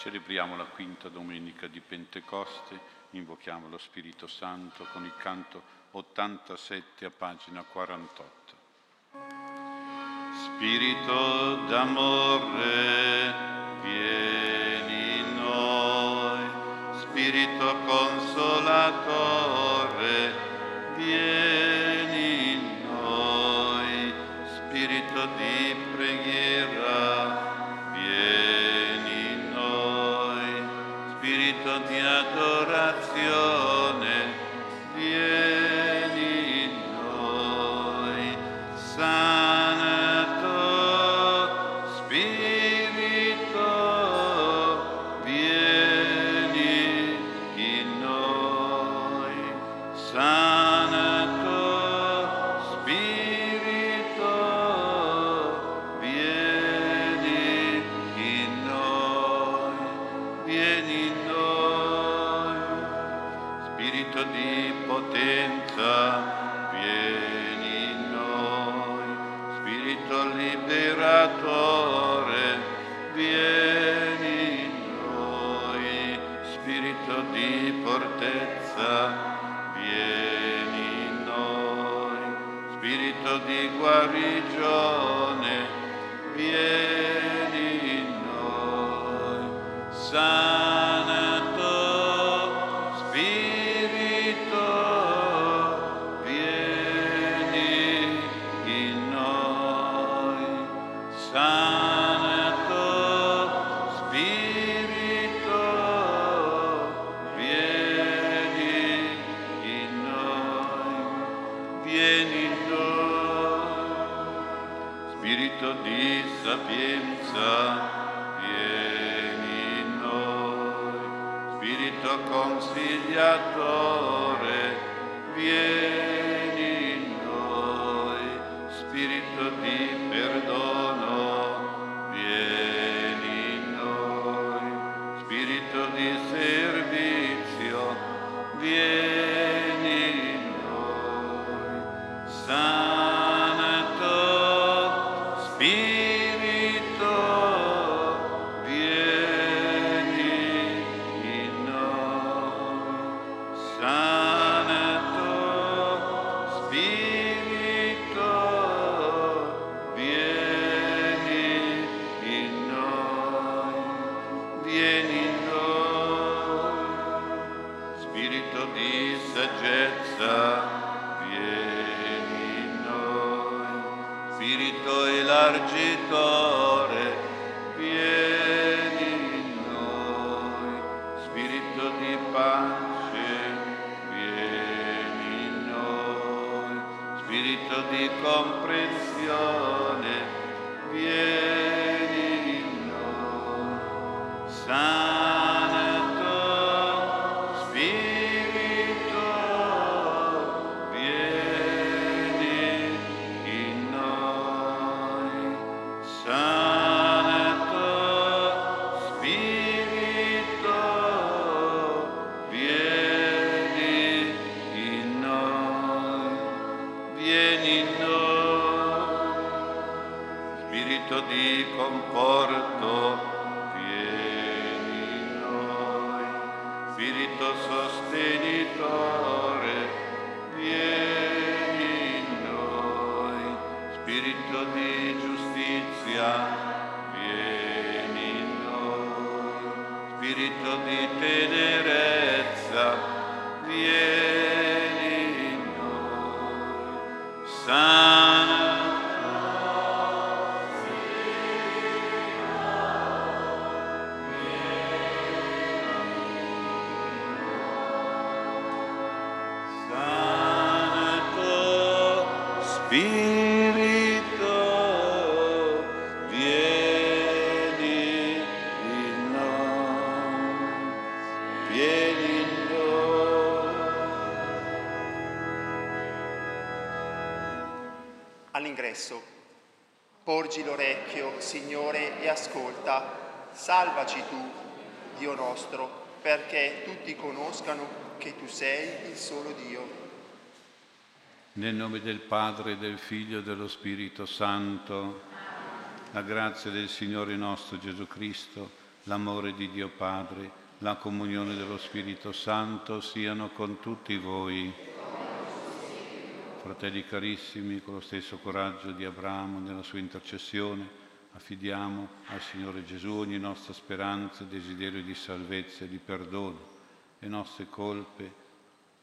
Celebriamo la quinta domenica di Pentecoste, invochiamo lo Spirito Santo con il canto 87 a pagina 48. Spirito d'amore, vieni in noi, Spirito consolatore, vieni in noi, Spirito di preghiera. de Spirito, vieni in noi, vieni in noi. All'ingresso, porgi l'orecchio, Signore, e ascolta, salvaci tu, Dio nostro, perché tutti conoscano che tu sei il solo Dio. Nel nome del Padre, del Figlio e dello Spirito Santo, la grazia del Signore nostro Gesù Cristo, l'amore di Dio Padre, la comunione dello Spirito Santo siano con tutti voi. Fratelli carissimi, con lo stesso coraggio di Abramo nella sua intercessione, affidiamo al Signore Gesù ogni nostra speranza, desiderio di salvezza e di perdono, le nostre colpe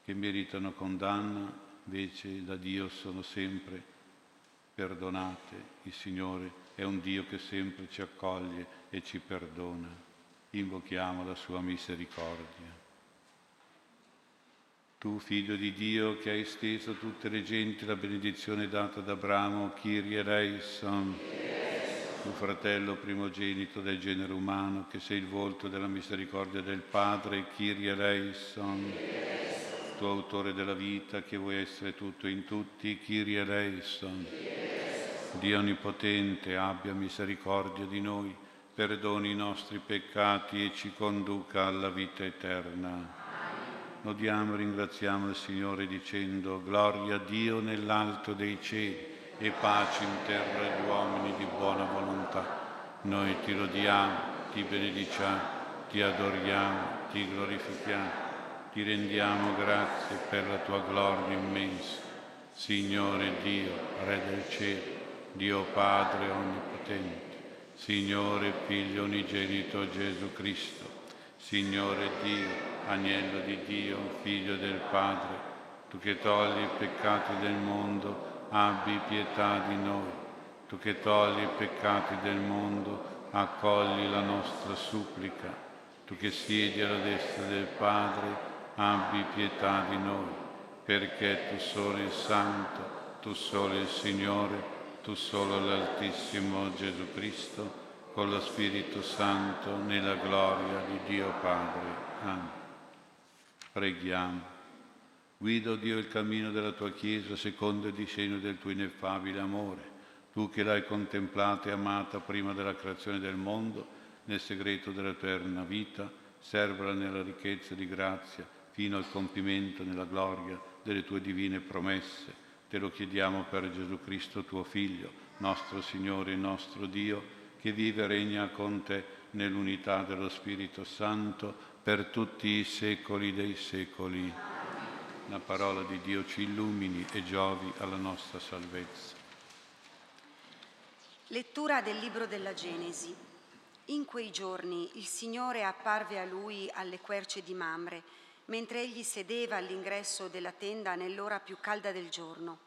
che meritano condanna invece da Dio sono sempre perdonate. Il Signore è un Dio che sempre ci accoglie e ci perdona. Invochiamo la sua misericordia. Tu, figlio di Dio, che hai esteso a tutte le genti la benedizione data ad Abramo, Kyrie eleison, tu fratello primogenito del genere umano, che sei il volto della misericordia del Padre, Kyrie eleison, tu autore della vita, che vuoi essere tutto in tutti, Kyrie eleison. Dio Onnipotente abbia misericordia di noi, perdoni i nostri peccati e ci conduca alla vita eterna. Lodiamo e ringraziamo il Signore dicendo Gloria a Dio nell'alto dei cieli e pace in terra agli uomini di buona volontà. Noi ti lodiamo, ti benediciamo, ti adoriamo, ti glorifichiamo, ti rendiamo grazie per la tua gloria immensa. Signore Dio, Re del cielo Dio Padre Onnipotente, Signore Figlio Unigenito Gesù Cristo, Signore Dio, Agnello di Dio, Figlio del Padre, tu che togli i peccati del mondo, abbi pietà di noi. Tu che togli i peccati del mondo, accogli la nostra supplica. Tu che siedi alla destra del Padre, abbi pietà di noi, perché tu solo il Santo, tu solo il Signore, tu solo l'Altissimo Gesù Cristo, con lo Spirito Santo, nella gloria di Dio Padre. Amen. Preghiamo. Guido Dio il cammino della tua Chiesa secondo il disegno del tuo ineffabile amore. Tu che l'hai contemplata e amata prima della creazione del mondo, nel segreto della tua eterna vita, servala nella ricchezza di grazia fino al compimento nella gloria delle tue divine promesse Te lo chiediamo per Gesù Cristo, tuo Figlio, nostro Signore e nostro Dio, che vive e regna con te nell'unità dello Spirito Santo per tutti i secoli dei secoli. La parola di Dio ci illumini e giovi alla nostra salvezza. Lettura del libro della Genesi. In quei giorni il Signore apparve a lui alle querce di Mamre mentre egli sedeva all'ingresso della tenda nell'ora più calda del giorno.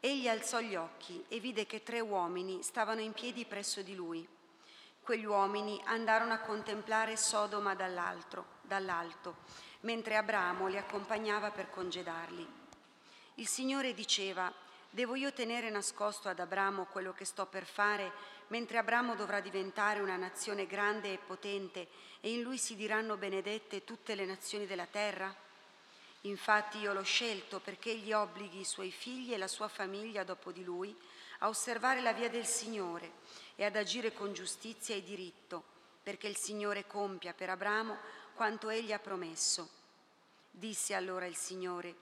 Egli alzò gli occhi e vide che tre uomini stavano in piedi presso di lui. Quegli uomini andarono a contemplare Sodoma dall'alto, mentre Abramo li accompagnava per congedarli. Il Signore diceva, devo io tenere nascosto ad Abramo quello che sto per fare, mentre Abramo dovrà diventare una nazione grande e potente e in lui si diranno benedette tutte le nazioni della terra? Infatti io l'ho scelto perché egli obblighi i suoi figli e la sua famiglia dopo di lui a osservare la via del Signore e ad agire con giustizia e diritto, perché il Signore compia per Abramo quanto egli ha promesso. Disse allora il Signore,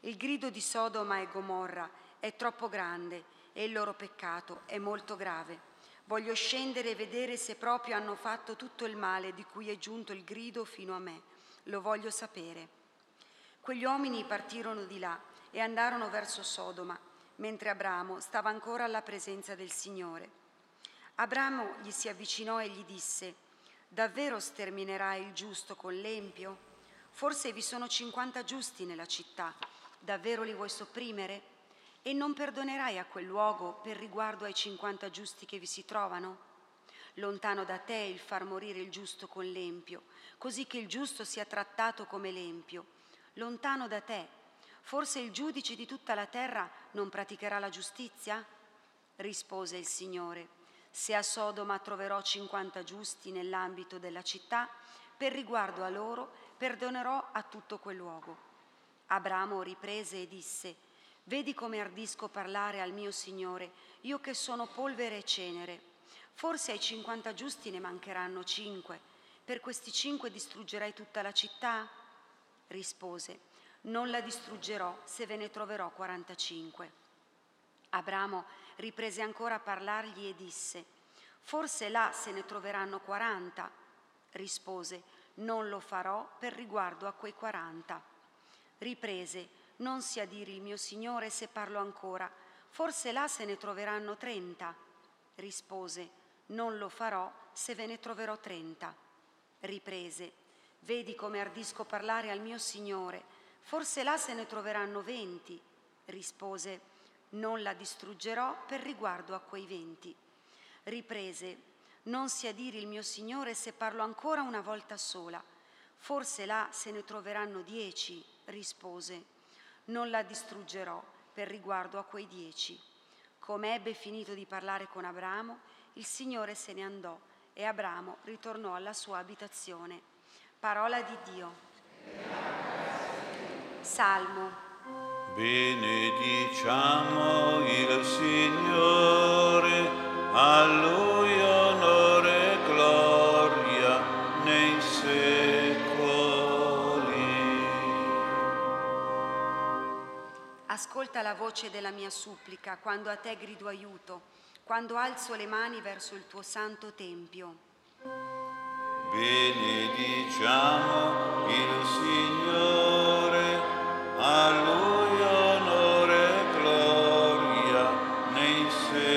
il grido di Sodoma e Gomorra è troppo grande e il loro peccato è molto grave. Voglio scendere e vedere se proprio hanno fatto tutto il male di cui è giunto il grido fino a me. Lo voglio sapere. Quegli uomini partirono di là e andarono verso Sodoma, mentre Abramo stava ancora alla presenza del Signore. Abramo gli si avvicinò e gli disse, davvero sterminerai il giusto con l'empio? Forse vi sono cinquanta giusti nella città, davvero li vuoi sopprimere? E non perdonerai a quel luogo per riguardo ai cinquanta giusti che vi si trovano? Lontano da te il far morire il giusto con l'empio, così che il giusto sia trattato come l'empio. Lontano da te, forse il giudice di tutta la terra non praticherà la giustizia? Rispose il Signore, se a Sodoma troverò cinquanta giusti nell'ambito della città, per riguardo a loro perdonerò a tutto quel luogo. Abramo riprese e disse, Vedi come ardisco parlare al mio Signore, io che sono polvere e cenere. Forse ai cinquanta giusti ne mancheranno cinque. Per questi cinque distruggerai tutta la città? Rispose, non la distruggerò se ve ne troverò quarantacinque. Abramo riprese ancora a parlargli e disse, forse là se ne troveranno quaranta. Rispose, non lo farò per riguardo a quei quaranta. Riprese, non sia il mio Signore se parlo ancora, forse là se ne troveranno trenta. Rispose, non lo farò se ve ne troverò trenta. Riprese, vedi come ardisco parlare al mio Signore, forse là se ne troveranno venti. Rispose, non la distruggerò per riguardo a quei venti. Riprese, non sia dire il mio Signore se parlo ancora una volta sola, forse là se ne troveranno dieci. Rispose, non la distruggerò per riguardo a quei dieci. Come ebbe finito di parlare con Abramo, il Signore se ne andò e Abramo ritornò alla sua abitazione. Parola di Dio. Salmo. Benediciamo il Signore, a Lui Ascolta la voce della mia supplica quando a te grido aiuto, quando alzo le mani verso il tuo santo tempio. Benediciamo il Signore, a Lui onore e gloria nei secoli.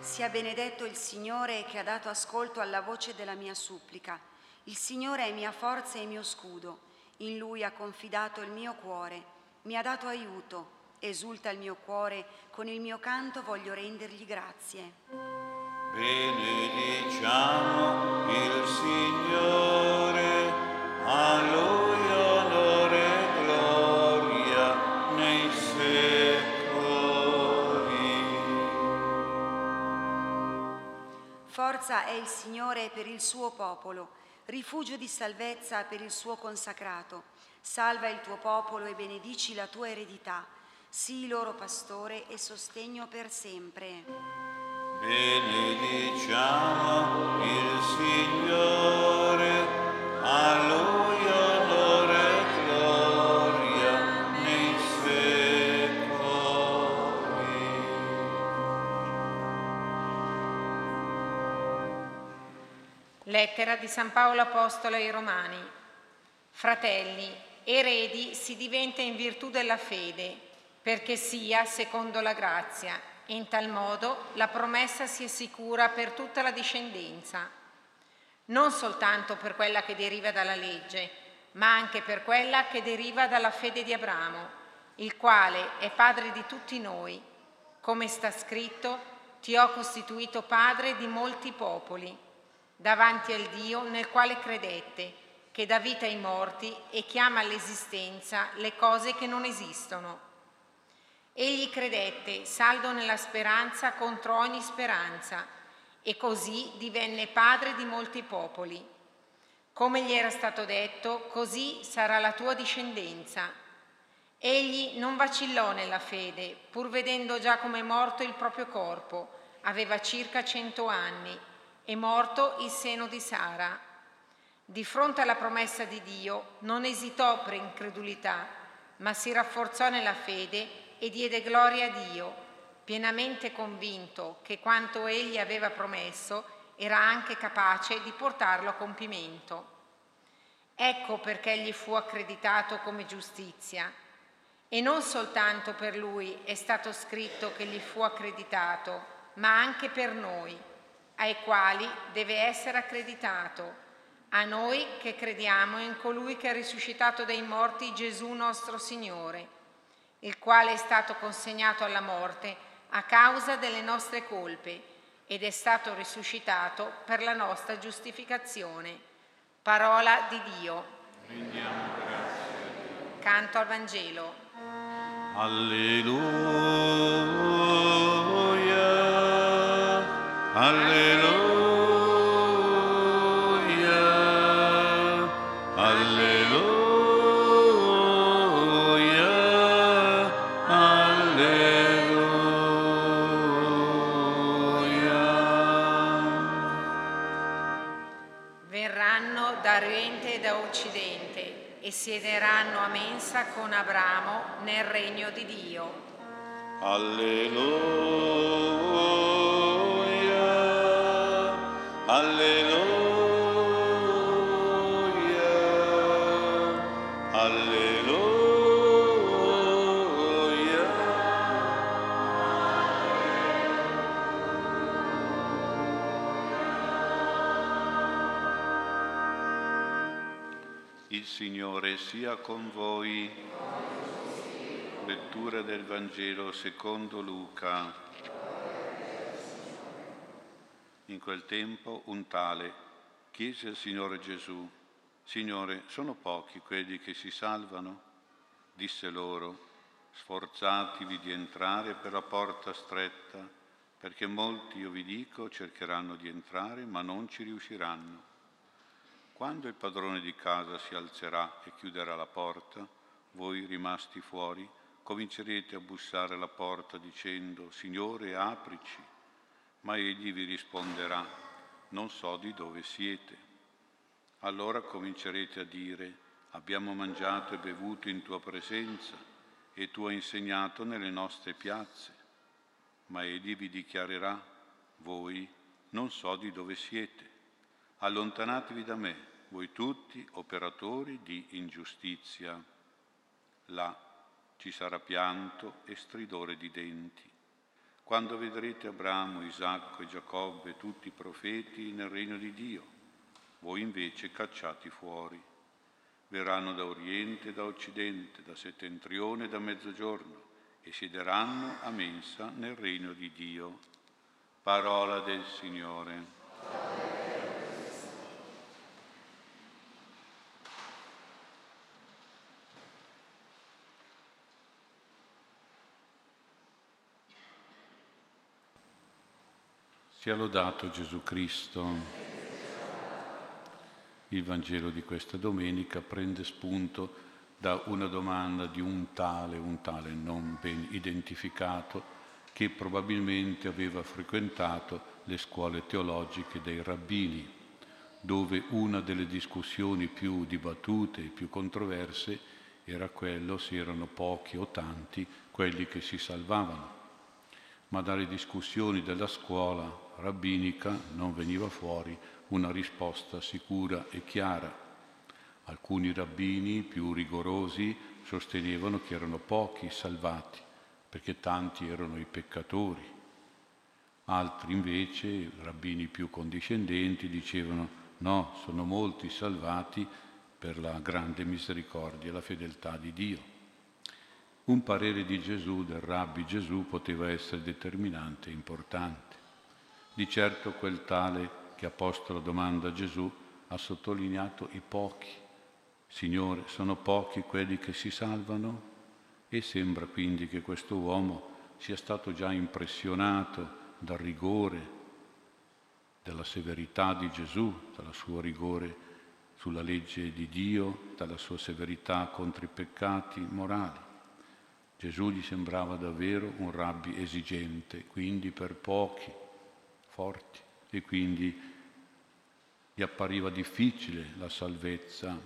Sia benedetto il Signore che ha dato ascolto alla voce della mia supplica. Il Signore è mia forza e mio scudo. In Lui ha confidato il mio cuore. Mi ha dato aiuto. Esulta il mio cuore. Con il mio canto voglio rendergli grazie. Benediciamo il Signore, a Lui onore e gloria nei secoli. Forza è il Signore per il suo popolo, rifugio di salvezza per il suo consacrato. Salva il tuo popolo e benedici la tua eredità. Sii loro pastore e sostegno per sempre. Benediciamo il Signore, a Lui Lettera di San Paolo Apostolo ai Romani. Fratelli, eredi si diventa in virtù della fede, perché sia secondo la grazia, in tal modo la promessa sia sicura per tutta la discendenza, non soltanto per quella che deriva dalla legge, ma anche per quella che deriva dalla fede di Abramo, il quale è padre di tutti noi. Come sta scritto, ti ho costituito padre di molti popoli, davanti al Dio nel quale credette, che dà vita ai morti e chiama all'esistenza le cose che non esistono. Egli credette, saldo nella speranza contro ogni speranza, e così divenne padre di molti popoli. Come gli era stato detto, così sarà la tua discendenza. Egli non vacillò nella fede, pur vedendo già come morto il proprio corpo, aveva circa cento anni, e morto il seno di Sara. Di fronte alla promessa di Dio non esitò per incredulità, ma si rafforzò nella fede e diede gloria a Dio, pienamente convinto che quanto egli aveva promesso era anche capace di portarlo a compimento. Ecco perché gli fu accreditato come giustizia. E non soltanto per lui è stato scritto che gli fu accreditato, ma anche per noi, ai quali deve essere accreditato, a noi che crediamo in colui che ha risuscitato dai morti Gesù nostro Signore, il quale è stato consegnato alla morte a causa delle nostre colpe ed è stato risuscitato per la nostra giustificazione. Parola di Dio. Rendiamo grazie. Canto al Vangelo. Alleluia, e siederanno a mensa con Abramo nel regno di Dio. Signore sia con voi. Lettura del Vangelo secondo Luca. In quel tempo un tale chiese al Signore Gesù, Signore, sono pochi quelli che si salvano? Disse loro, sforzatevi di entrare per la porta stretta, perché molti, io vi dico, cercheranno di entrare, ma non ci riusciranno. Quando il padrone di casa si alzerà e chiuderà la porta, voi rimasti fuori comincerete a bussare alla porta dicendo Signore aprici, ma egli vi risponderà non so di dove siete. Allora comincerete a dire abbiamo mangiato e bevuto in tua presenza e tu hai insegnato nelle nostre piazze. Ma egli vi dichiarerà voi non so di dove siete. Allontanatevi da me voi tutti operatori di ingiustizia. Là ci sarà pianto e stridore di denti. Quando vedrete Abramo, Isacco e Giacobbe, tutti i profeti nel regno di Dio, voi invece cacciati fuori. Verranno da oriente e da occidente, da settentrione e da mezzogiorno, e siederanno a mensa nel regno di Dio. Parola del Signore. Sia lodato Gesù Cristo. Il Vangelo di questa domenica prende spunto da una domanda di un tale, un tale non ben identificato, che probabilmente aveva frequentato le scuole teologiche dei rabbini, dove una delle discussioni più dibattute e più controverse era quello se erano pochi o tanti quelli che si salvavano. Ma dalle discussioni della scuola rabbinica non veniva fuori una risposta sicura e chiara. Alcuni rabbini più rigorosi sostenevano che erano pochi salvati, perché tanti erano i peccatori. Altri invece, rabbini più condiscendenti, dicevano no, sono molti salvati per la grande misericordia e la fedeltà di Dio. Un parere di Gesù, del rabbi Gesù, poteva essere determinante e importante. Di certo quel tale che ha posto la domanda a Gesù ha sottolineato i pochi. Signore, sono pochi quelli che si salvano? E sembra quindi che questo uomo sia stato già impressionato dal rigore, dalla severità di Gesù, dal suo rigore sulla legge di Dio, dalla sua severità contro i peccati morali. Gesù gli sembrava davvero un rabbi esigente, quindi per pochi forti e quindi gli appariva difficile la salvezza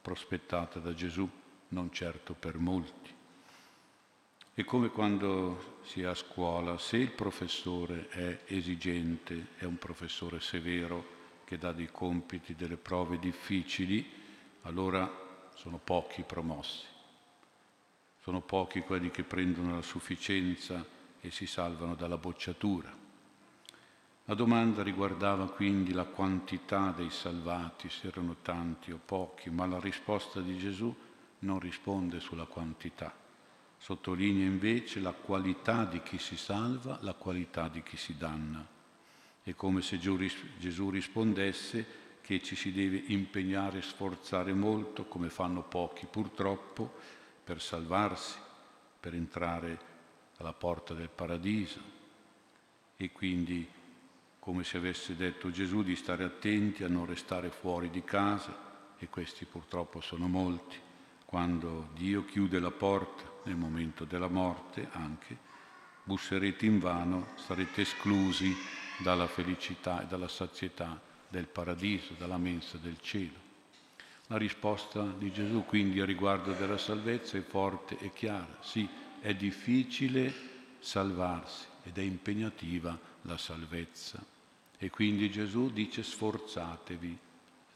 prospettata da Gesù, non certo per molti. È come quando si è a scuola, se il professore è esigente, è un professore severo che dà dei compiti, delle prove difficili, allora sono pochi promossi. Sono pochi quelli che prendono la sufficienza e si salvano dalla bocciatura. La domanda riguardava quindi la quantità dei salvati, se erano tanti o pochi, ma la risposta di Gesù non risponde sulla quantità, sottolinea invece la qualità di chi si salva, la qualità di chi si danna. È come se Gesù rispondesse che ci si deve impegnare e sforzare molto, come fanno pochi purtroppo, per salvarsi, per entrare alla porta del paradiso. E quindi come se avesse detto Gesù di stare attenti a non restare fuori di casa, e questi purtroppo sono molti, quando Dio chiude la porta nel momento della morte anche, busserete in vano, sarete esclusi dalla felicità e dalla sazietà del paradiso, dalla mensa del cielo. La risposta di Gesù quindi a riguardo della salvezza è forte e chiara. Sì, è difficile salvarsi ed è impegnativa la salvezza. E quindi Gesù dice sforzatevi.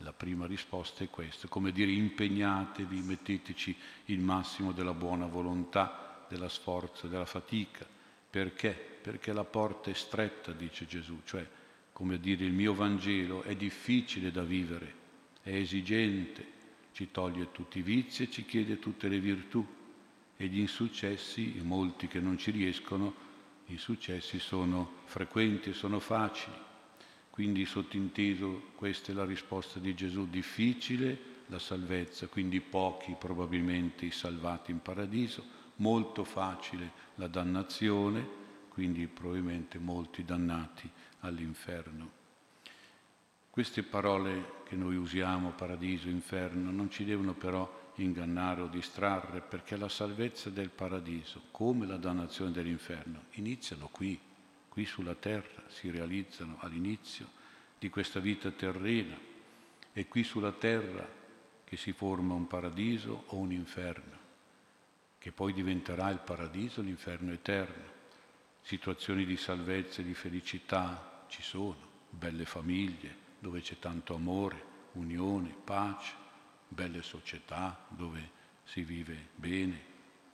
La prima risposta è questa, come dire impegnatevi, metteteci il massimo della buona volontà, della sforzo, della fatica. Perché? Perché la porta è stretta, dice Gesù, cioè come dire il mio Vangelo è difficile da vivere, è esigente, ci toglie tutti i vizi e ci chiede tutte le virtù e gli insuccessi, molti che non ci riescono, i successi sono frequenti sono facili. Quindi sottinteso questa è la risposta di Gesù, difficile la salvezza, quindi pochi probabilmente i salvati in paradiso, molto facile la dannazione, quindi probabilmente molti dannati all'inferno. Queste parole che noi usiamo, paradiso, inferno, non ci devono però ingannare o distrarre, perché la salvezza del paradiso, come la dannazione dell'inferno, iniziano qui, qui sulla terra, si realizzano all'inizio di questa vita terrena. È qui sulla terra che si forma un paradiso o un inferno, che poi diventerà il paradiso, l'inferno eterno. Situazioni di salvezza e di felicità ci sono, belle famiglie dove c'è tanto amore, unione, pace, belle società dove si vive bene,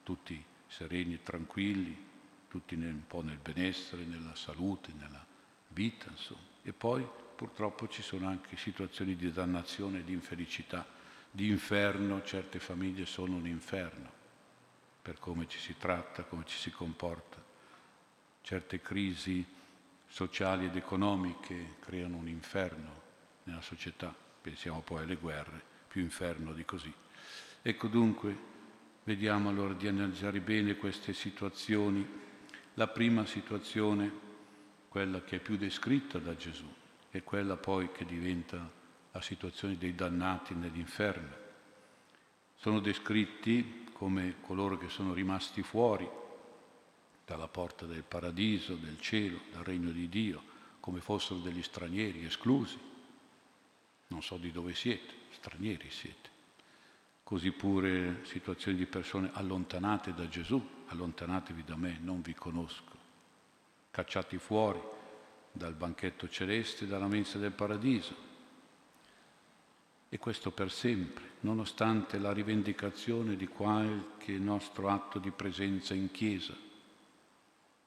tutti sereni e tranquilli, tutti nel, un po' nel benessere, nella salute, nella vita, insomma. E poi purtroppo ci sono anche situazioni di dannazione, di infelicità, di inferno, certe famiglie sono un inferno per come ci si tratta, come ci si comporta. Certe crisi sociali ed economiche creano un inferno nella società, pensiamo poi alle guerre più inferno di così. Ecco dunque, vediamo allora di analizzare bene queste situazioni. La prima situazione, quella che è più descritta da Gesù, è quella poi che diventa la situazione dei dannati nell'inferno. Sono descritti come coloro che sono rimasti fuori dalla porta del paradiso, del cielo, dal regno di Dio, come fossero degli stranieri esclusi. Non so di dove siete, stranieri siete. Così pure situazioni di persone allontanate da Gesù, allontanatevi da me, non vi conosco, cacciati fuori dal banchetto celeste, dalla mensa del paradiso. E questo per sempre, nonostante la rivendicazione di qualche nostro atto di presenza in chiesa,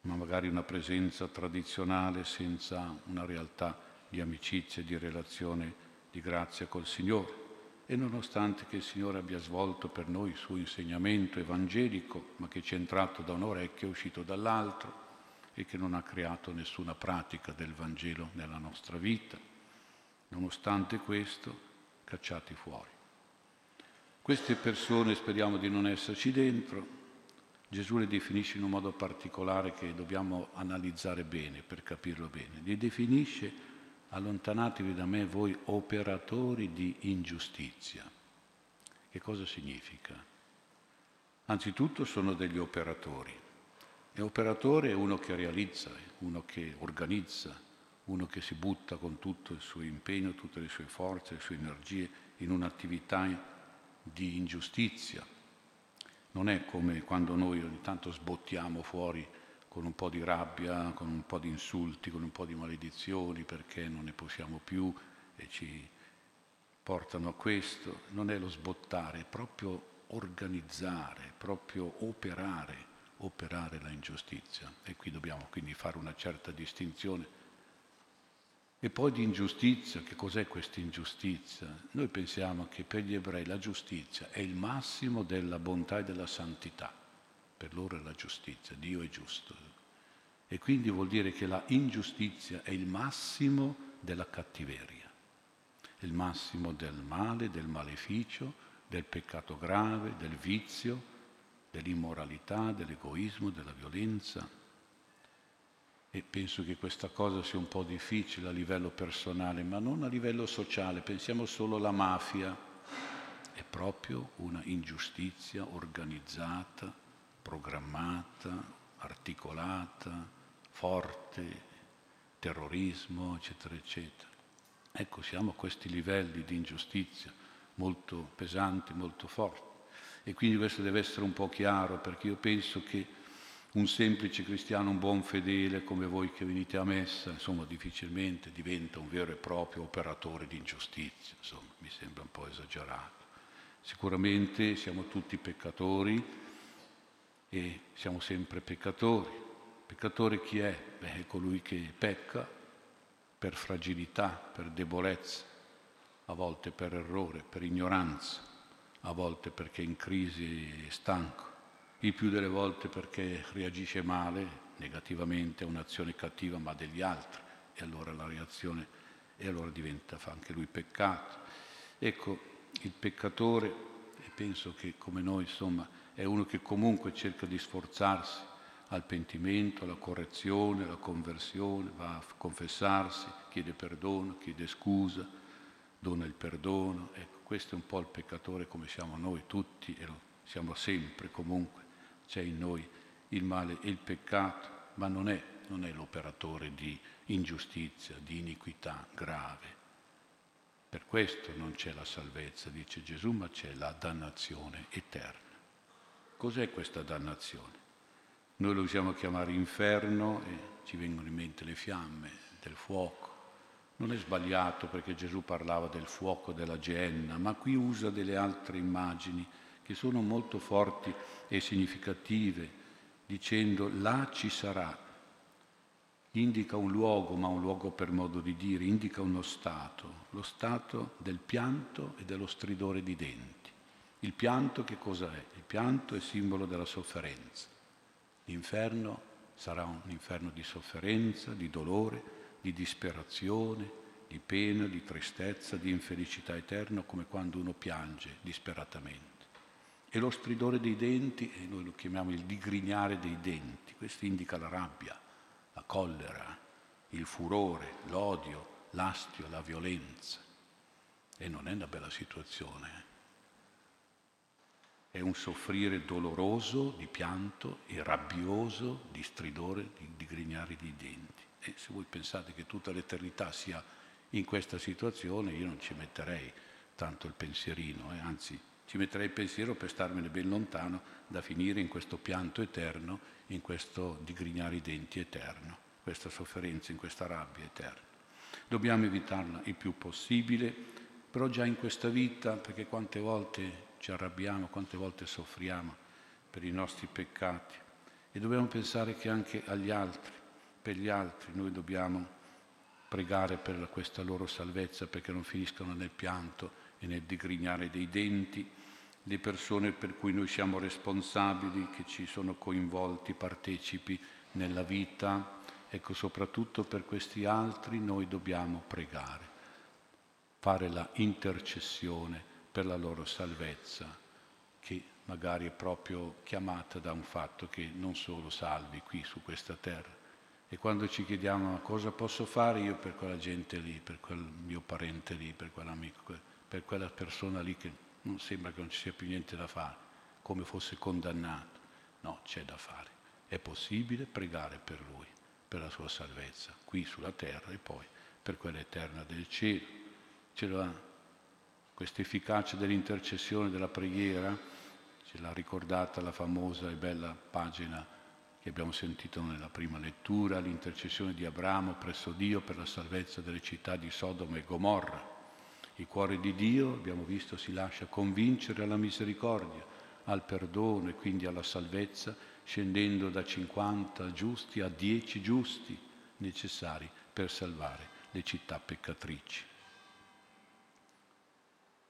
ma magari una presenza tradizionale senza una realtà di amicizia di relazione di grazia col Signore e nonostante che il Signore abbia svolto per noi il suo insegnamento evangelico, ma che ci è entrato da un orecchio e uscito dall'altro e che non ha creato nessuna pratica del Vangelo nella nostra vita, nonostante questo, cacciati fuori. Queste persone speriamo di non esserci dentro, Gesù le definisce in un modo particolare che dobbiamo analizzare bene per capirlo bene. Li definisce allontanatevi da me voi operatori di ingiustizia. Che cosa significa? Anzitutto sono degli operatori. E operatore è uno che realizza, uno che organizza, uno che si butta con tutto il suo impegno, tutte le sue forze, le sue energie in un'attività di ingiustizia. Non è come quando noi ogni tanto sbottiamo fuori con un po' di rabbia, con un po' di insulti, con un po' di maledizioni perché non ne possiamo più e ci portano a questo. Non è lo sbottare, è proprio organizzare, proprio operare, operare la ingiustizia. E qui dobbiamo quindi fare una certa distinzione. E poi di ingiustizia, che cos'è questa ingiustizia? Noi pensiamo che per gli ebrei la giustizia è il massimo della bontà e della santità. Per loro è la giustizia, Dio è giusto, e quindi vuol dire che la ingiustizia è il massimo della cattiveria, il massimo del male, del maleficio, del peccato grave, del vizio, dell'immoralità, dell'egoismo, della violenza. E penso che questa cosa sia un po' difficile a livello personale, ma non a livello sociale. Pensiamo solo alla mafia. È proprio una ingiustizia organizzata, programmata, articolata, forte, terrorismo, eccetera, eccetera. Ecco, siamo a questi livelli di ingiustizia molto pesanti, molto forti. E quindi questo deve essere un po' chiaro perché io penso che Un semplice cristiano, un buon fedele come voi che venite a messa, insomma, difficilmente diventa un vero e proprio operatore di ingiustizia, insomma, mi sembra un po' esagerato. Sicuramente siamo tutti peccatori e siamo sempre peccatori. Peccatore chi è? Beh, è colui che pecca per fragilità, per debolezza, a volte per errore, per ignoranza, a volte perché è in crisi e stanco, il più delle volte perché reagisce male, negativamente a un'azione cattiva ma degli altri e allora la reazione e allora diventa, fa anche lui peccato. Ecco, il peccatore, e penso che come noi insomma è uno che comunque cerca di sforzarsi al pentimento, alla correzione, alla conversione, va a confessarsi, chiede perdono, chiede scusa, dona il perdono. Ecco, questo è un po' il peccatore come siamo noi tutti e lo siamo sempre comunque. C'è in noi il male e il peccato, ma non è, non è l'operatore di ingiustizia, di iniquità grave. Per questo non c'è la salvezza, dice Gesù, ma c'è la dannazione eterna. Cos'è questa dannazione? Noi lo usiamo chiamare inferno e ci vengono in mente le fiamme del fuoco. Non è sbagliato perché Gesù parlava del fuoco della Geenna, ma qui usa delle altre immagini che sono molto forti e significative, dicendo là ci sarà. Indica un luogo, ma un luogo per modo di dire, indica uno stato, lo stato del pianto e dello stridore di denti. Il pianto che cosa è? Pianto è simbolo della sofferenza. L'inferno sarà un inferno di sofferenza, di dolore, di disperazione, di pena, di tristezza, di infelicità eterna, come quando uno piange disperatamente. E lo stridore dei denti, e noi lo chiamiamo il digrignare dei denti, questo indica la rabbia, la collera, il furore, l'odio, l'astio, la violenza. E non è una bella situazione. È un soffrire doloroso di pianto e rabbioso di stridore, di, di grignare di denti. E se voi pensate che tutta l'eternità sia in questa situazione, io non ci metterei tanto il pensierino, eh? anzi ci metterei il pensiero per starmene ben lontano da finire in questo pianto eterno, in questo digrignare i denti eterno, questa sofferenza, in questa rabbia eterna. Dobbiamo evitarla il più possibile, però già in questa vita, perché quante volte ci arrabbiamo, quante volte soffriamo per i nostri peccati. E dobbiamo pensare che anche agli altri, per gli altri noi dobbiamo pregare per questa loro salvezza perché non finiscano nel pianto e nel digrignare dei denti, le persone per cui noi siamo responsabili, che ci sono coinvolti, partecipi nella vita, ecco soprattutto per questi altri noi dobbiamo pregare, fare la intercessione per la loro salvezza, che magari è proprio chiamata da un fatto che non solo salvi qui su questa terra. E quando ci chiediamo cosa posso fare io per quella gente lì, per quel mio parente lì, per quell'amico, per quella persona lì che non sembra che non ci sia più niente da fare, come fosse condannato. No, c'è da fare. È possibile pregare per lui, per la sua salvezza, qui sulla terra e poi per quella eterna del cielo. Ce lo ha questa efficacia dell'intercessione, della preghiera, ce l'ha ricordata la famosa e bella pagina che abbiamo sentito nella prima lettura, l'intercessione di Abramo presso Dio per la salvezza delle città di Sodoma e Gomorra. Il cuore di Dio, abbiamo visto, si lascia convincere alla misericordia, al perdono e quindi alla salvezza, scendendo da 50 giusti a 10 giusti necessari per salvare le città peccatrici.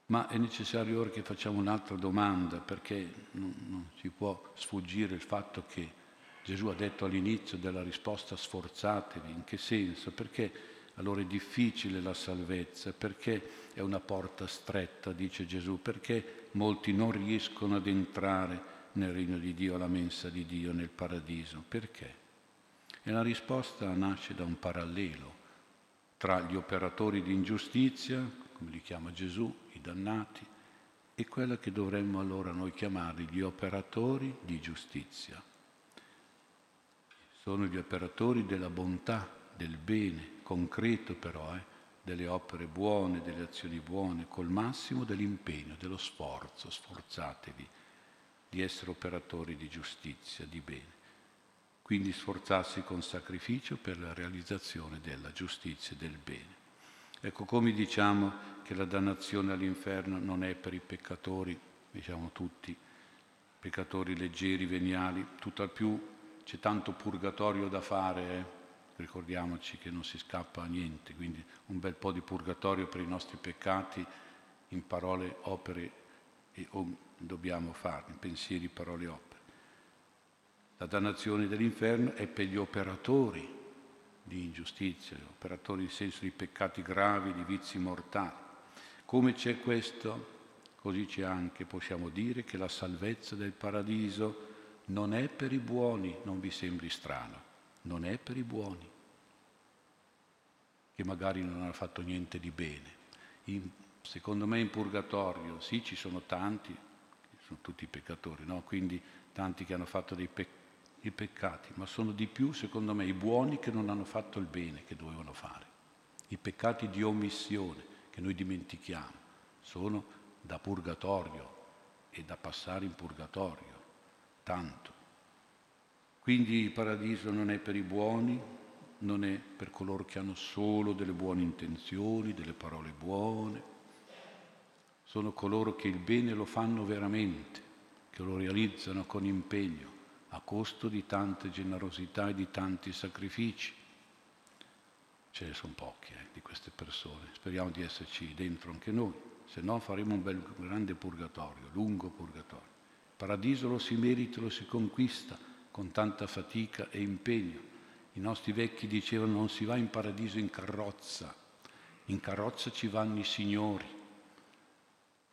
Ma è necessario ora che facciamo un'altra domanda perché non, non si può sfuggire il fatto che Gesù ha detto all'inizio della risposta sforzatevi, in che senso? Perché allora è difficile la salvezza, perché è una porta stretta, dice Gesù, perché molti non riescono ad entrare nel regno di Dio, alla mensa di Dio, nel paradiso. Perché? E la risposta nasce da un parallelo tra gli operatori di ingiustizia, come li chiama Gesù, dannati, e quella che dovremmo allora noi chiamare gli operatori di giustizia. Sono gli operatori della bontà, del bene, concreto però, eh, delle opere buone, delle azioni buone, col massimo dell'impegno, dello sforzo, sforzatevi di essere operatori di giustizia, di bene. quindi sforzarsi con sacrificio per la realizzazione della giustizia e del bene. Ecco come diciamo che la dannazione all'inferno non è per i peccatori, diciamo tutti, peccatori leggeri, veniali, tutt'al più c'è tanto purgatorio da fare, eh? ricordiamoci che non si scappa a niente, quindi un bel po' di purgatorio per i nostri peccati in parole, opere, e, o, dobbiamo farne, pensieri, parole, opere. La dannazione dell'inferno è per gli operatori di ingiustizia, operatori in senso di peccati gravi, di vizi mortali. Come c'è questo, così c'è anche, possiamo dire, che la salvezza del paradiso non è per i buoni, non vi sembri strano, non è per i buoni, che magari non hanno fatto niente di bene. In, secondo me in purgatorio, sì, ci sono tanti, sono tutti peccatori, no? quindi tanti che hanno fatto dei pe- peccati, ma sono di più, secondo me, i buoni che non hanno fatto il bene che dovevano fare. I peccati di omissione che noi dimentichiamo, sono da purgatorio e da passare in purgatorio, tanto. Quindi il paradiso non è per i buoni, non è per coloro che hanno solo delle buone intenzioni, delle parole buone, sono coloro che il bene lo fanno veramente, che lo realizzano con impegno, a costo di tante generosità e di tanti sacrifici ce ne sono pochi eh, di queste persone, speriamo di esserci dentro anche noi, se no faremo un bel grande purgatorio, lungo purgatorio. Il paradiso lo si merita, lo si conquista con tanta fatica e impegno. I nostri vecchi dicevano non si va in paradiso in carrozza, in carrozza ci vanno i signori,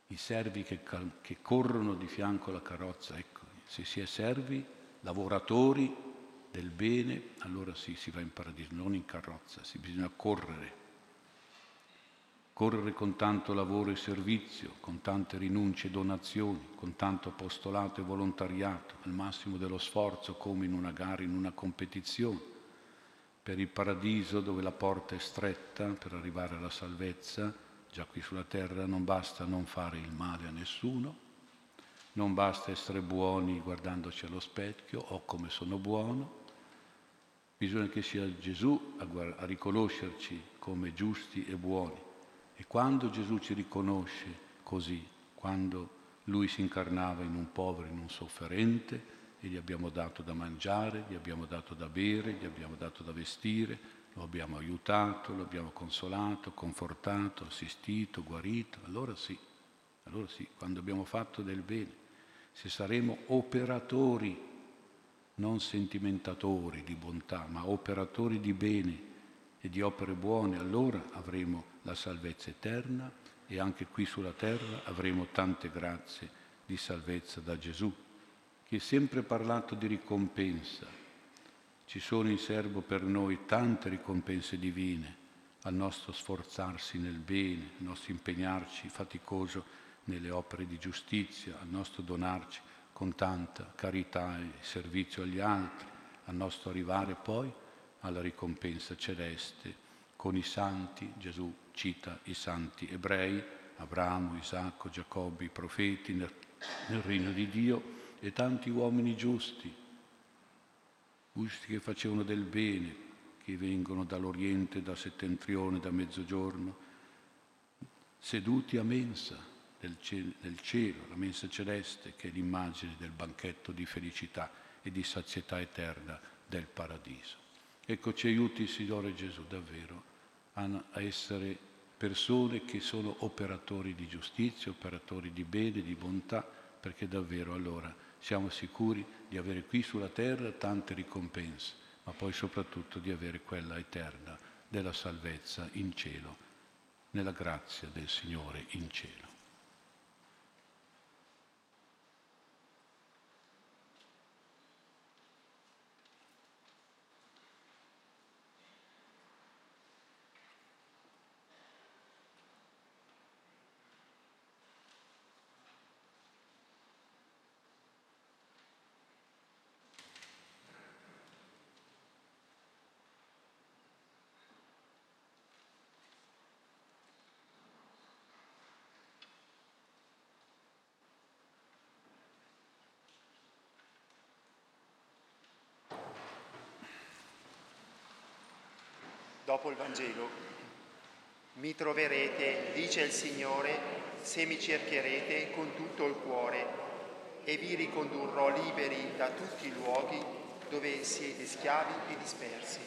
i servi che, che corrono di fianco alla carrozza. Ecco, se si è servi, lavoratori, del bene, allora sì, si va in paradiso, non in carrozza, si bisogna correre. Correre con tanto lavoro e servizio, con tante rinunce e donazioni, con tanto apostolato e volontariato, al massimo dello sforzo come in una gara, in una competizione, per il paradiso dove la porta è stretta per arrivare alla salvezza, già qui sulla terra non basta non fare il male a nessuno, non basta essere buoni guardandoci allo specchio o come sono buono, Bisogna che sia Gesù a, guard- a riconoscerci come giusti e buoni. E quando Gesù ci riconosce così, quando Lui si incarnava in un povero, in un sofferente, e gli abbiamo dato da mangiare, gli abbiamo dato da bere, gli abbiamo dato da vestire, lo abbiamo aiutato, lo abbiamo consolato, confortato, assistito, guarito, allora sì, allora sì, quando abbiamo fatto del bene, se saremo operatori non sentimentatori di bontà, ma operatori di bene e di opere buone, allora avremo la salvezza eterna e anche qui sulla terra avremo tante grazie di salvezza da Gesù, che ha sempre parlato di ricompensa. Ci sono in serbo per noi tante ricompense divine al nostro sforzarsi nel bene, al nostro impegnarci faticoso nelle opere di giustizia, al nostro donarci con tanta carità e servizio agli altri, al nostro arrivare poi alla ricompensa celeste. Con i santi, Gesù cita i santi ebrei, Abramo, Isacco, Giacobbe, i profeti nel, nel regno di Dio e tanti uomini giusti, giusti che facevano del bene, che vengono dall'Oriente, dal settentrione, da mezzogiorno, seduti a mensa, del cielo, la mensa celeste, che è l'immagine del banchetto di felicità e di sazietà eterna del paradiso. Ecco, ci aiuti Signore Gesù davvero a essere persone che sono operatori di giustizia, operatori di bene, di bontà, perché davvero allora siamo sicuri di avere qui sulla terra tante ricompense, ma poi soprattutto di avere quella eterna della salvezza in cielo, nella grazia del Signore in cielo. Dopo il Vangelo, mi troverete, dice il Signore, se mi cercherete con tutto il cuore e vi ricondurrò liberi da tutti i luoghi dove siete schiavi e dispersi.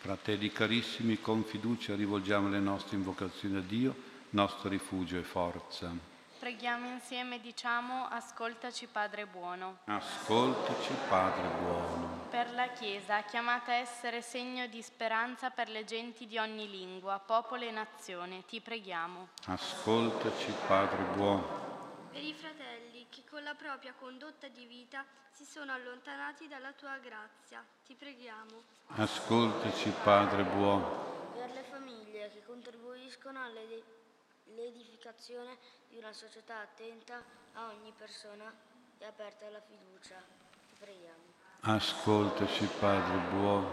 Fratelli carissimi, con fiducia rivolgiamo le nostre invocazioni a Dio, nostro rifugio e forza. Preghiamo insieme e diciamo ascoltaci Padre buono. Ascoltaci Padre buono. Per la Chiesa, chiamata a essere segno di speranza per le genti di ogni lingua, popolo e nazione, ti preghiamo. Ascoltaci Padre buono. Per i fratelli che con la propria condotta di vita si sono allontanati dalla tua grazia, ti preghiamo. Ascoltaci Padre buono. Per le famiglie che contribuiscono all'edificazione di una società attenta a ogni persona e aperta alla fiducia, ti preghiamo. Ascoltaci Padre buono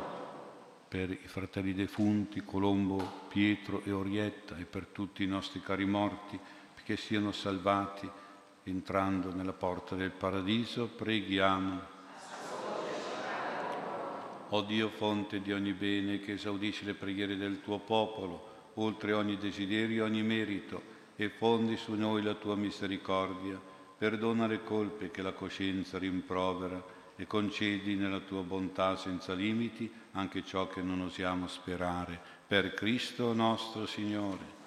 per i fratelli defunti Colombo, Pietro e Orietta e per tutti i nostri cari morti che siano salvati entrando nella porta del paradiso, preghiamo. O Dio, fonte di ogni bene, che esaudisci le preghiere del tuo popolo, oltre ogni desiderio e ogni merito, e fondi su noi la tua misericordia, perdona le colpe che la coscienza rimprovera e concedi nella tua bontà senza limiti anche ciò che non osiamo sperare. Per Cristo nostro Signore.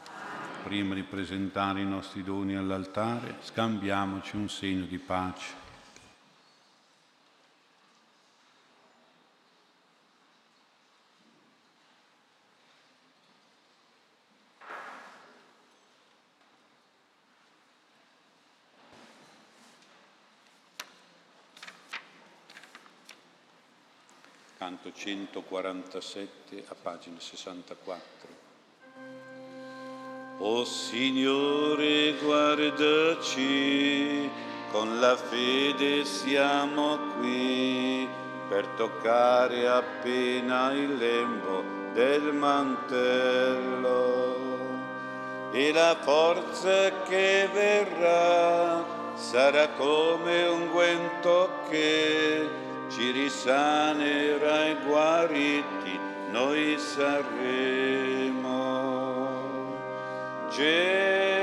Prima di presentare i nostri doni all'altare, scambiamoci un segno di pace. Canto 147 a pagina 64. O Signore, guardaci, con la fede siamo qui per toccare appena il lembo del mantello. E la forza che verrà sarà come un guento che ci risanerà e guariti noi saremo. Gesù,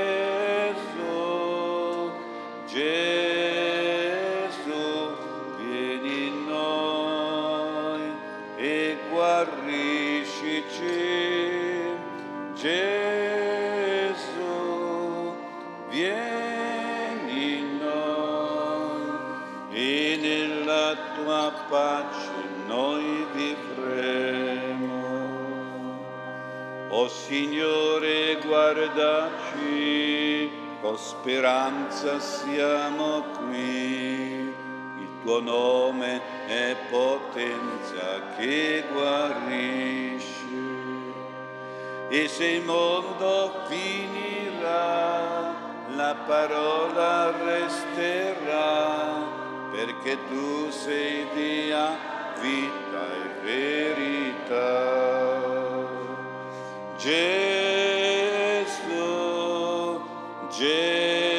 Signore, guardaci, con speranza siamo qui. Il tuo nome è potenza che guarisce. E se il mondo finirà, la parola resterà, perché tu sei Dio, vita e verità. Gesù, Gesù,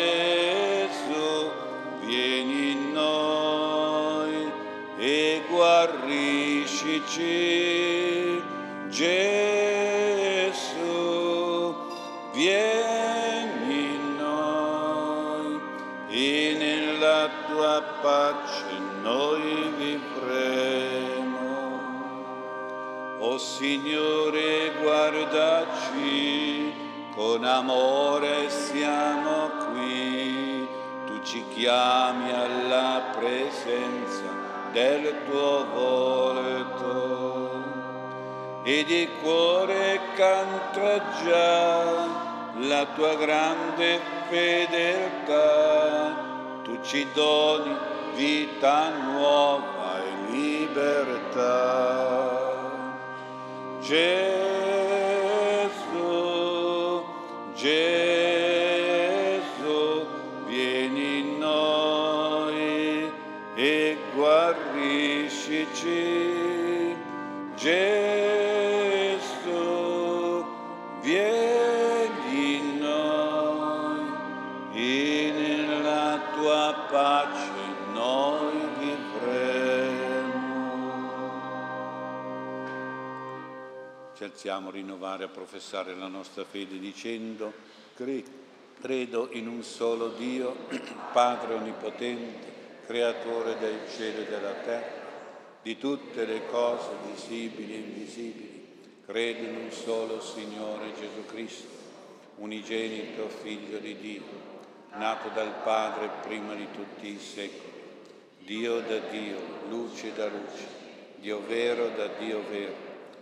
vieni in noi e guariscici. Signore, guardaci, con amore siamo qui, tu ci chiami alla presenza del tuo volto. E di cuore canta già la tua grande fedeltà, tu ci doni vita nuova e libertà. Gesù, rinnovare, a professare la nostra fede dicendo, credo in un solo Dio, Padre Onnipotente, Creatore del cielo e della terra, di tutte le cose visibili e invisibili. Credo in un solo Signore Gesù Cristo, unigenito Figlio di Dio, nato dal Padre prima di tutti i secoli, Dio da Dio, luce da luce, Dio vero da Dio vero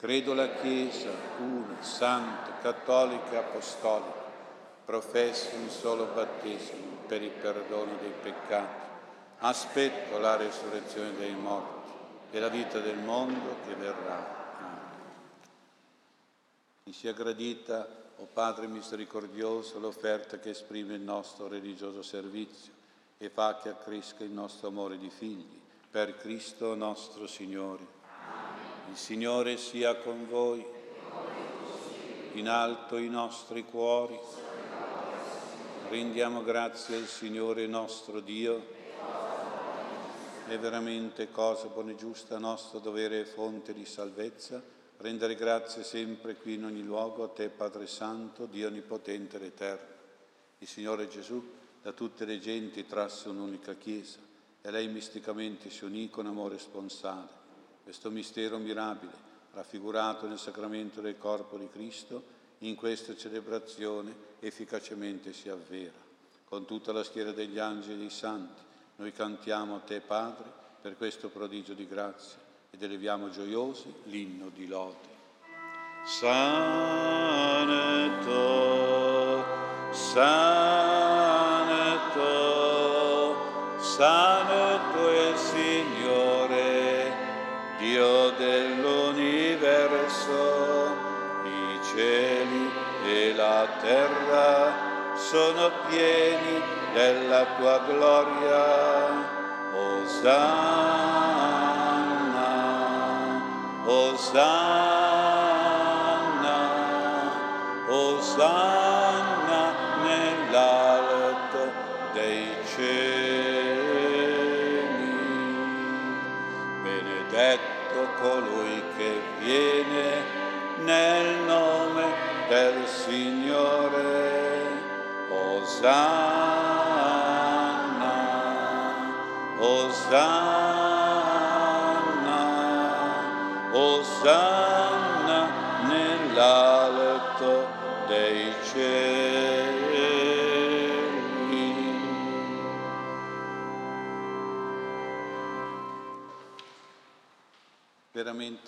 Credo la Chiesa, una, santa, cattolica e apostolica, professo un solo battesimo per il perdono dei peccati. Aspetto la resurrezione dei morti e la vita del mondo che verrà. Amen. Mi sia gradita, o oh Padre misericordioso, l'offerta che esprime il nostro religioso servizio e fa che accresca il nostro amore di figli. Per Cristo nostro Signore. Il Signore sia con voi. In alto i nostri cuori. Rendiamo grazie al Signore nostro Dio. È veramente cosa buona e giusta, nostro dovere e fonte di salvezza, rendere grazie sempre qui in ogni luogo a Te, Padre Santo, Dio Onnipotente ed Eterno. Il Signore Gesù da tutte le genti trasse un'unica Chiesa e lei misticamente si unì con amore sponsale questo mistero mirabile, raffigurato nel sacramento del corpo di Cristo, in questa celebrazione efficacemente si avvera. Con tutta la schiera degli angeli e dei santi, noi cantiamo a Te, Padre, per questo prodigio di grazia ed eleviamo gioiosi l'inno di lode. Santo, Santo, Santo cieli e la terra sono pieni della tua gloria. Osanna, Osanna,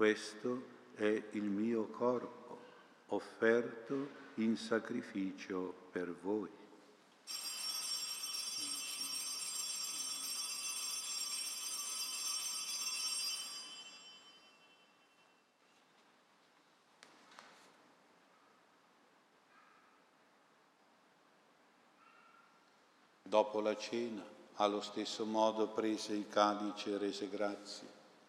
questo è il mio corpo, offerto in sacrificio per voi. Dopo la cena, allo stesso modo prese il calice e rese grazie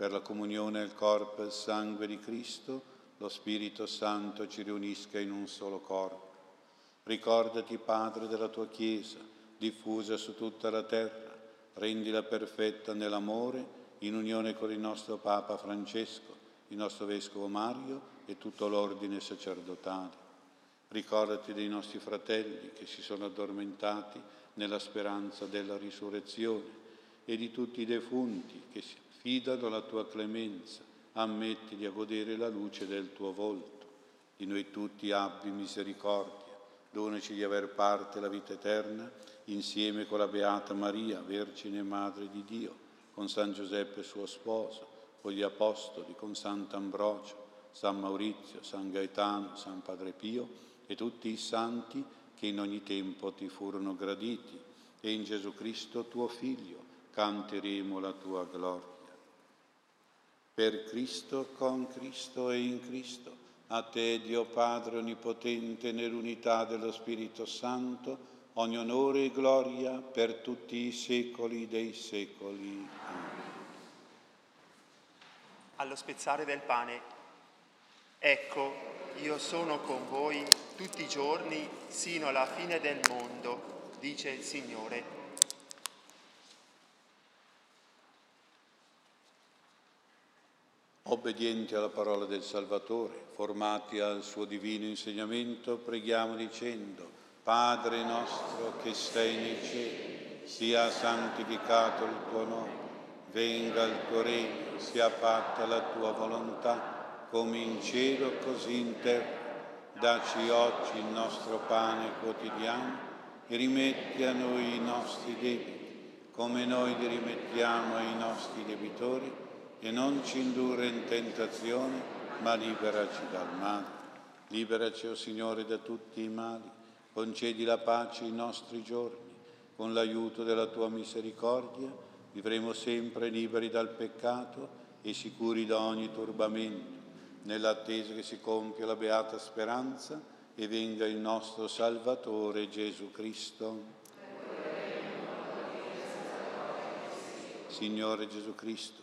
per la comunione al corpo e al sangue di Cristo, lo Spirito Santo ci riunisca in un solo corpo. Ricordati, Padre, della tua Chiesa, diffusa su tutta la terra, rendila perfetta nell'amore, in unione con il nostro Papa Francesco, il nostro Vescovo Mario e tutto l'ordine sacerdotale. Ricordati dei nostri fratelli che si sono addormentati nella speranza della risurrezione e di tutti i defunti che si fidano alla tua clemenza, ammettili a godere la luce del tuo volto. Di noi tutti abbi misericordia, donaci di aver parte la vita eterna, insieme con la Beata Maria, Vergine Madre di Dio, con San Giuseppe suo sposo, con gli Apostoli, con Sant'Ambrogio, San Maurizio, San Gaetano, San Padre Pio e tutti i santi che in ogni tempo ti furono graditi, e in Gesù Cristo tuo Figlio canteremo la tua gloria per Cristo, con Cristo e in Cristo. A te, Dio Padre Onnipotente, nell'unità dello Spirito Santo, ogni onore e gloria per tutti i secoli dei secoli. Amen. Allo spezzare del pane, ecco, io sono con voi tutti i giorni sino alla fine del mondo, dice il Signore. Obbedienti alla parola del Salvatore, formati al suo divino insegnamento, preghiamo dicendo, Padre nostro che stai nei cieli, sia santificato il tuo nome, venga il tuo regno, sia fatta la tua volontà, come in cielo così in terra. Daci oggi il nostro pane quotidiano e rimetti a noi i nostri debiti, come noi li rimettiamo ai nostri debitori e non ci indurre in tentazione, ma liberaci dal male. Liberaci, o oh Signore, da tutti i mali, concedi la pace ai nostri giorni, con l'aiuto della tua misericordia vivremo sempre liberi dal peccato e sicuri da ogni turbamento, nell'attesa che si compia la beata speranza e venga il nostro Salvatore Gesù Cristo. Signore Gesù Cristo,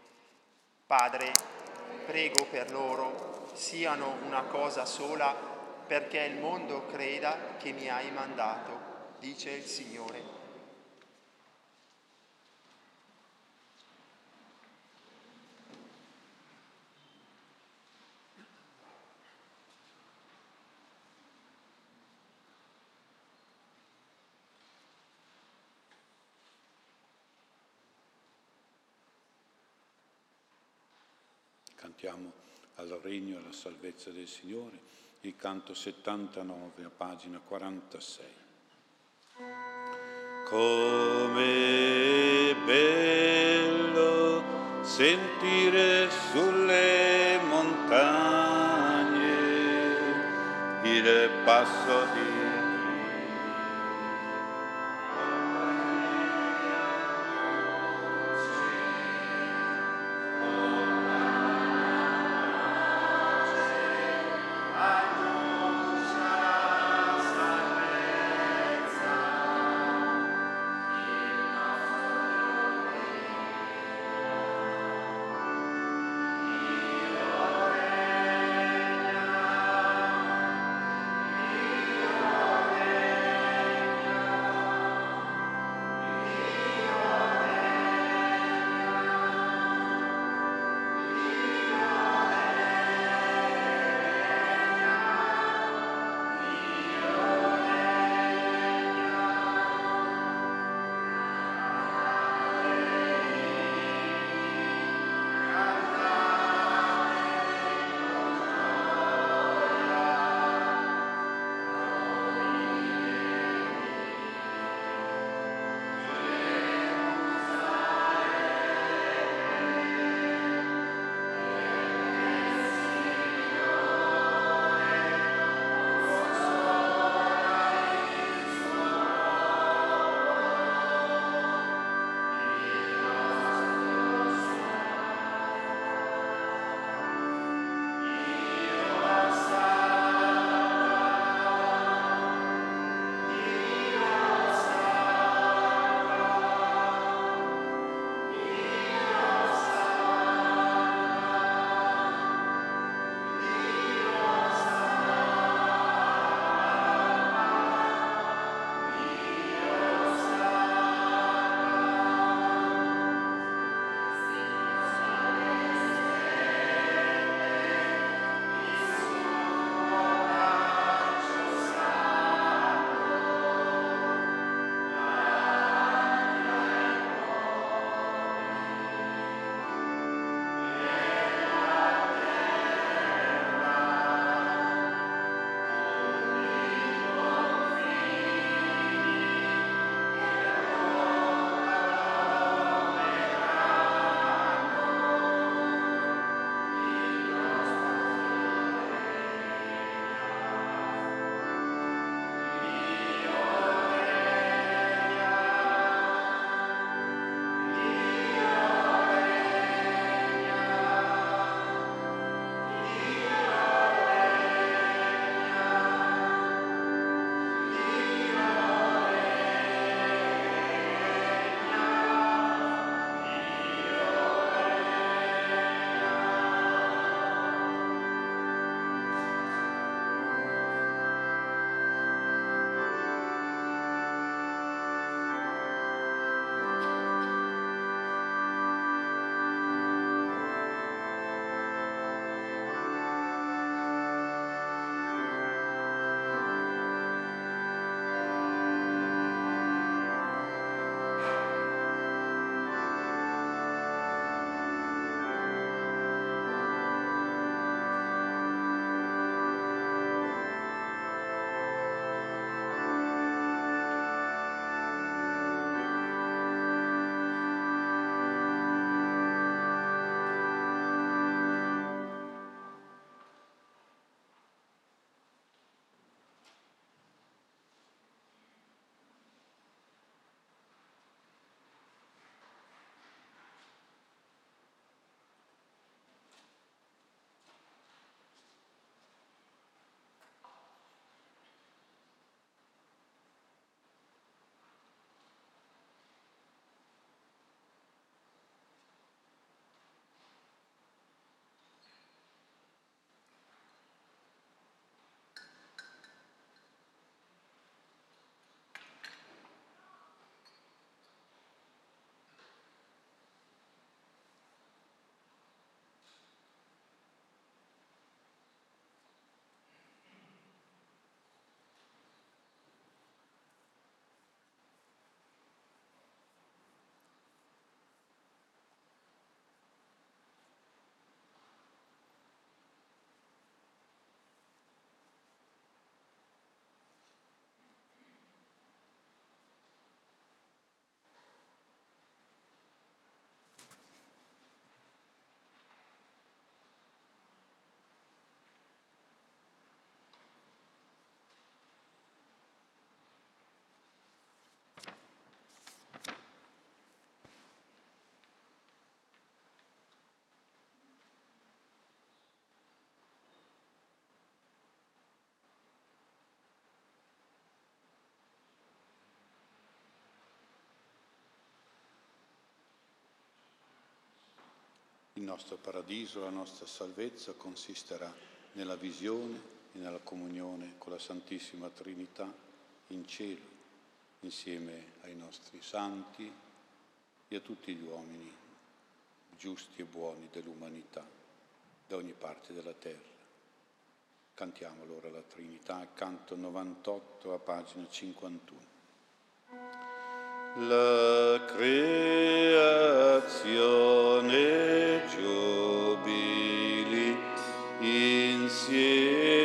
Padre, prego per loro, siano una cosa sola, perché il mondo creda che mi hai mandato, dice il Signore. Cantiamo al regno e alla salvezza del Signore il canto 79 a pagina 46. Come bello sentire sulle montagne il passo di Il nostro paradiso, la nostra salvezza consisterà nella visione e nella comunione con la Santissima Trinità in cielo, insieme ai nostri santi e a tutti gli uomini giusti e buoni dell'umanità da ogni parte della terra. Cantiamo allora la Trinità, canto 98 a pagina 51. La creazione giubili insieme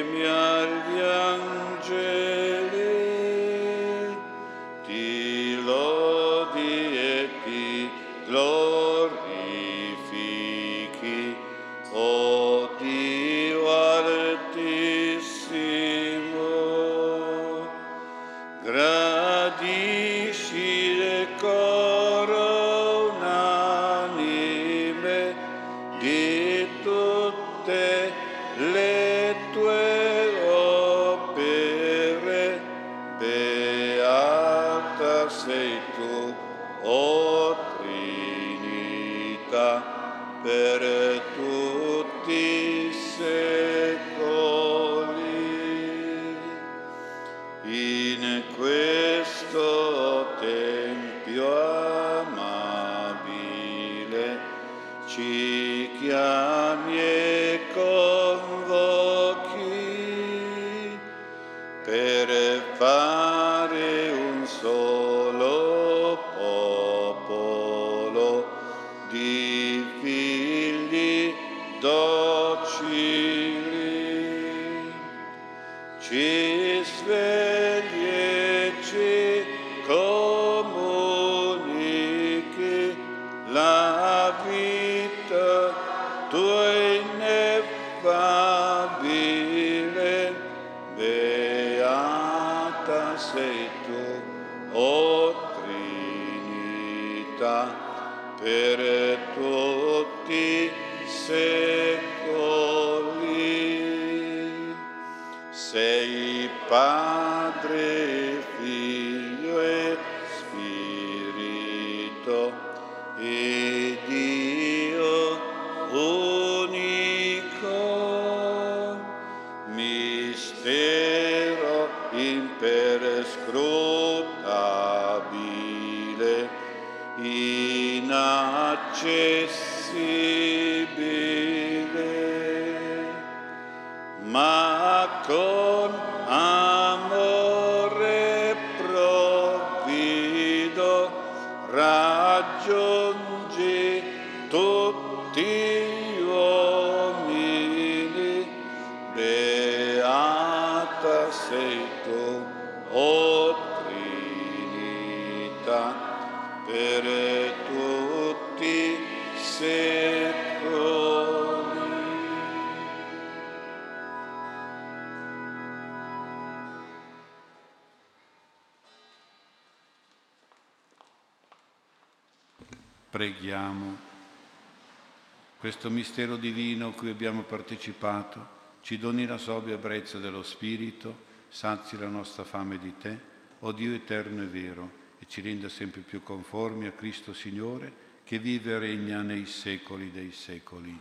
mistero divino a cui abbiamo partecipato ci doni la sobria ebbrezza dello Spirito, sazi la nostra fame di Te, o Dio eterno e vero, e ci renda sempre più conformi a Cristo Signore, che vive e regna nei secoli dei secoli.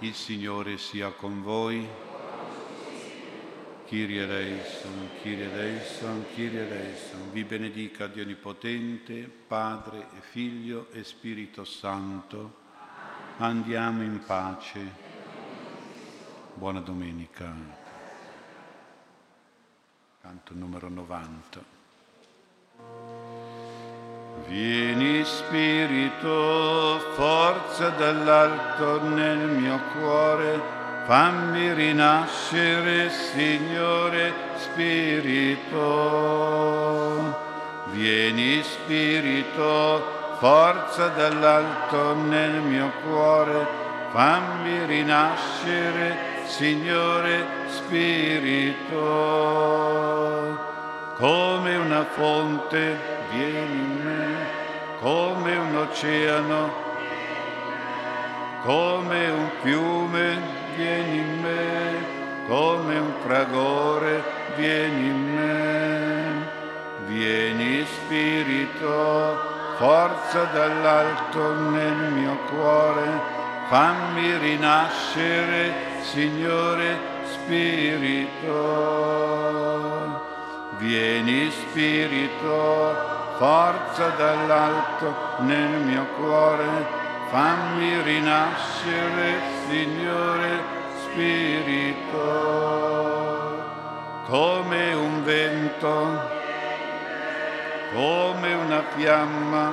Il Signore sia con voi. Kyrie eleison, Kyrie eleison, Kyrie eleison. Vi benedica Dio Onnipotente, Padre e Figlio e Spirito Santo. Andiamo in pace. Buona domenica. Canto numero 90. Vieni Spirito, forza dall'alto nel mio cuore, fammi rinascere, Signore Spirito. Vieni Spirito, forza dall'alto nel mio cuore, fammi rinascere, Signore Spirito. Come una fonte vieni in me, come un oceano, come un fiume vieni in me, come un fragore vieni in me. Vieni Spirito, forza dall'alto nel mio cuore, fammi rinascere, Signore Spirito. Vieni Spirito, forza dall'alto nel mio cuore, fammi rinascere, Signore Spirito, come un vento, come una fiamma,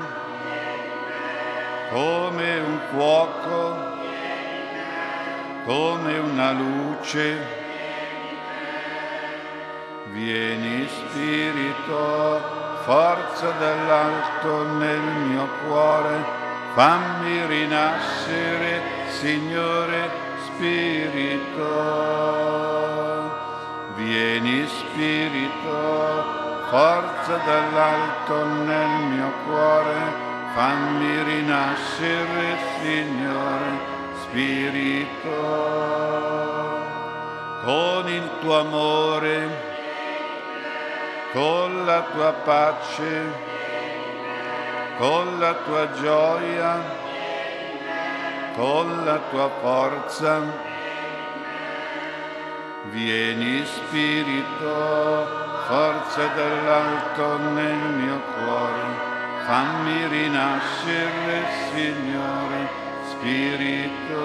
come un fuoco, come una luce. Vieni Spirito, forza dall'alto nel mio cuore, fammi rinascere, Signore Spirito. Vieni Spirito, forza dall'alto nel mio cuore, fammi rinascere, Signore Spirito, con il tuo amore, con la tua pace, con la tua gioia, con la tua forza. Vieni Spirito, forza dell'alto nel mio cuore, fammi rinascere, Signore Spirito,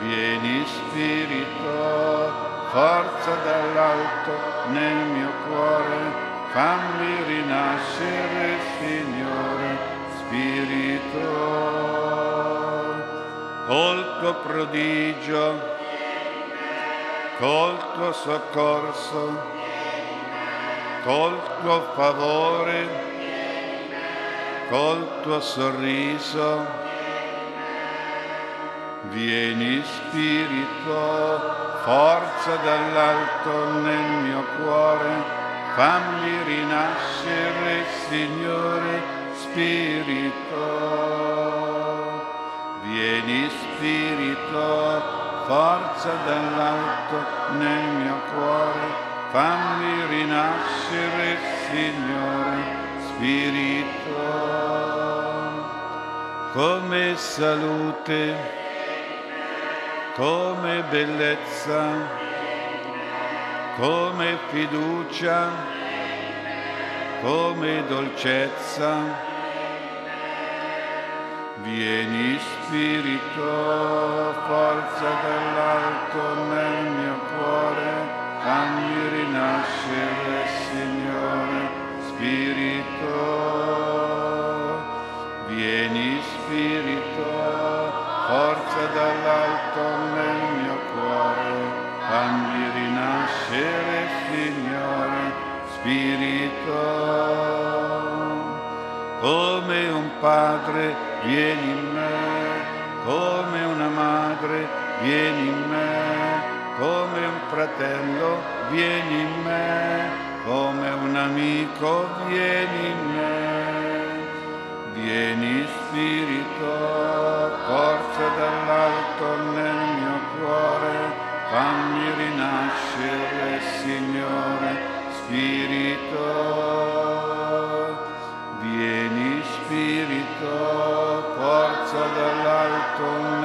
vieni Spirito, forza dall'alto nel mio cuore, fammi rinascere, Signore, Spirito, col tuo prodigio, col tuo soccorso, col tuo favore, col tuo sorriso. Vieni Spirito, forza dall'alto nel mio cuore, fammi rinascere, Signore Spirito. Vieni Spirito, forza dall'alto nel mio cuore, fammi rinascere, Signore Spirito, come salute, come bellezza, come fiducia, come dolcezza. Vieni Spirito, forza dell'alto nel mio cuore, fammi rinascere, Signore Spirito, vieni Spirito, forza dall'alto nel mio cuore, fammi rinascere, Signore, Spirito. Come un padre vieni in me, come una madre vieni in me, come un fratello vieni in me come un amico vieni in me, vieni Spirito, forza dall'alto nel mio cuore, fammi rinascere Signore, Spirito, vieni Spirito, forza dall'alto